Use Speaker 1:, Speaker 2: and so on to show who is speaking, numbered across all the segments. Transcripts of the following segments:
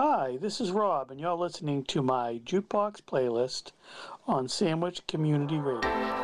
Speaker 1: Hi, this is Rob, and you're listening to my jukebox playlist on Sandwich Community Radio.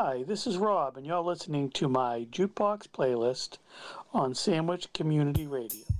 Speaker 1: Hi, this is Rob, and you're listening to my Jukebox playlist on Sandwich Community Radio.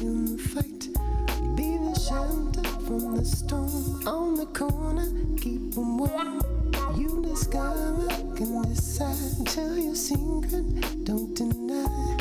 Speaker 2: in the fight. Be the shelter from the storm. On the corner, warm. You discover, can decide. Tell your secret, don't deny.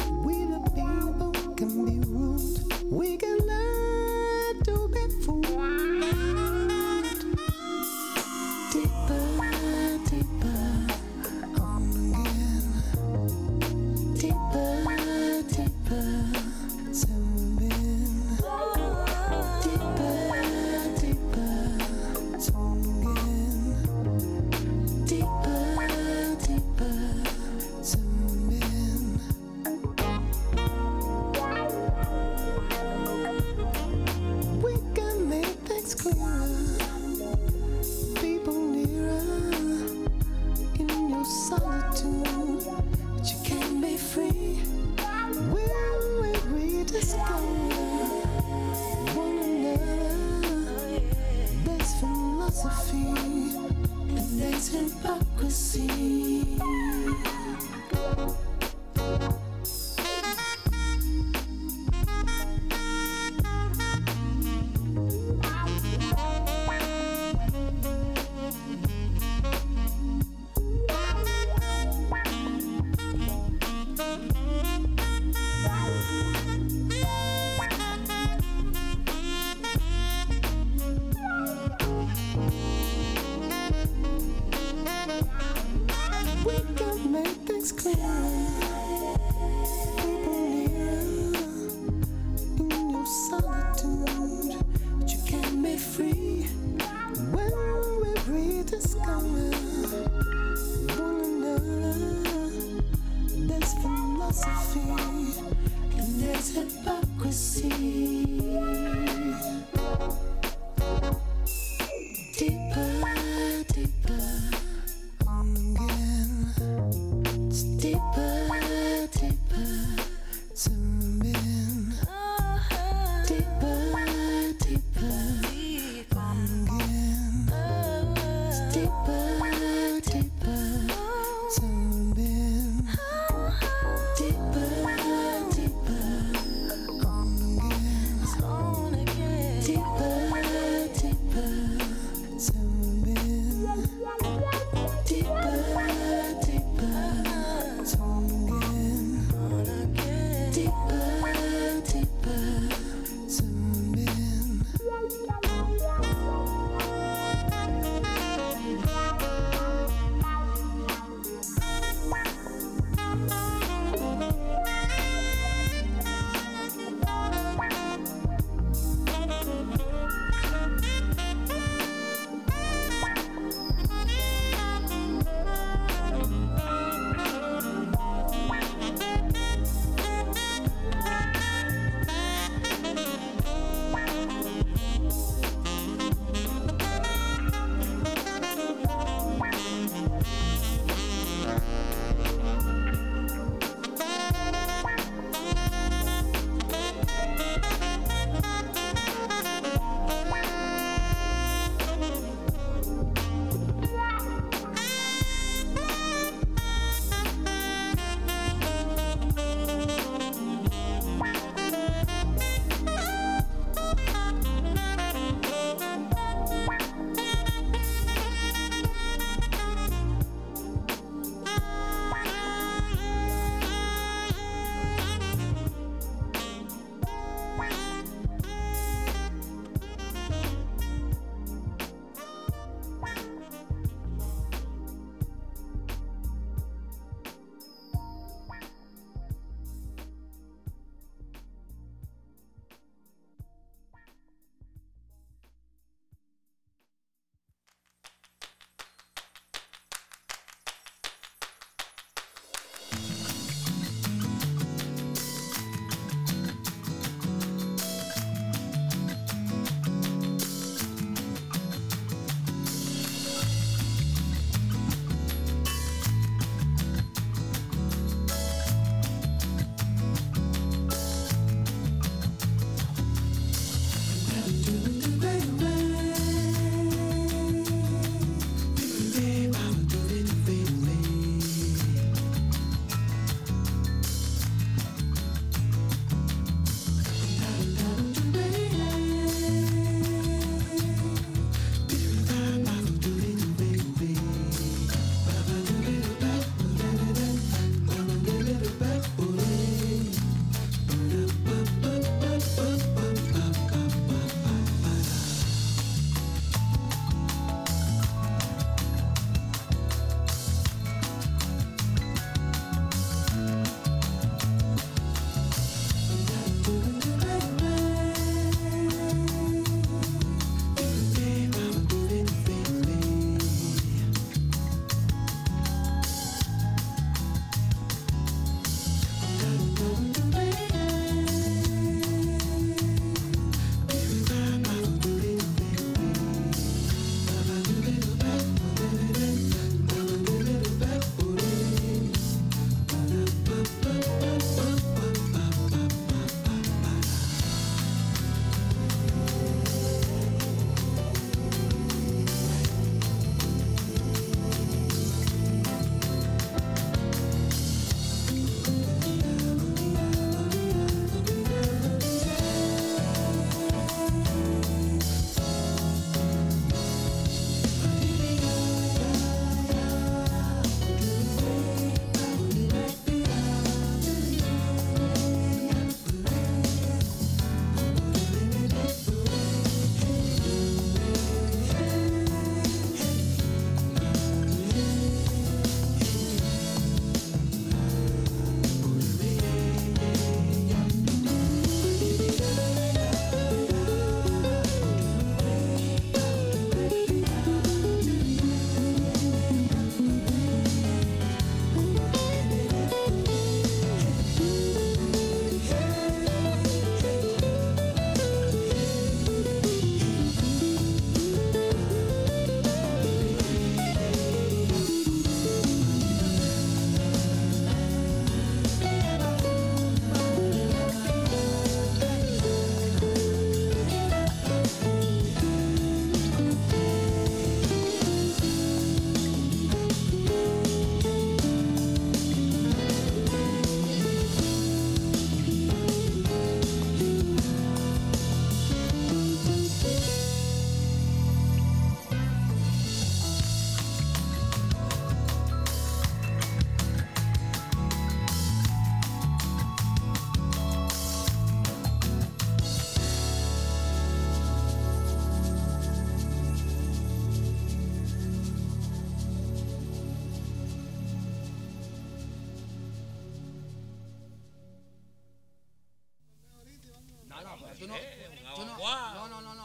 Speaker 3: no, no, no.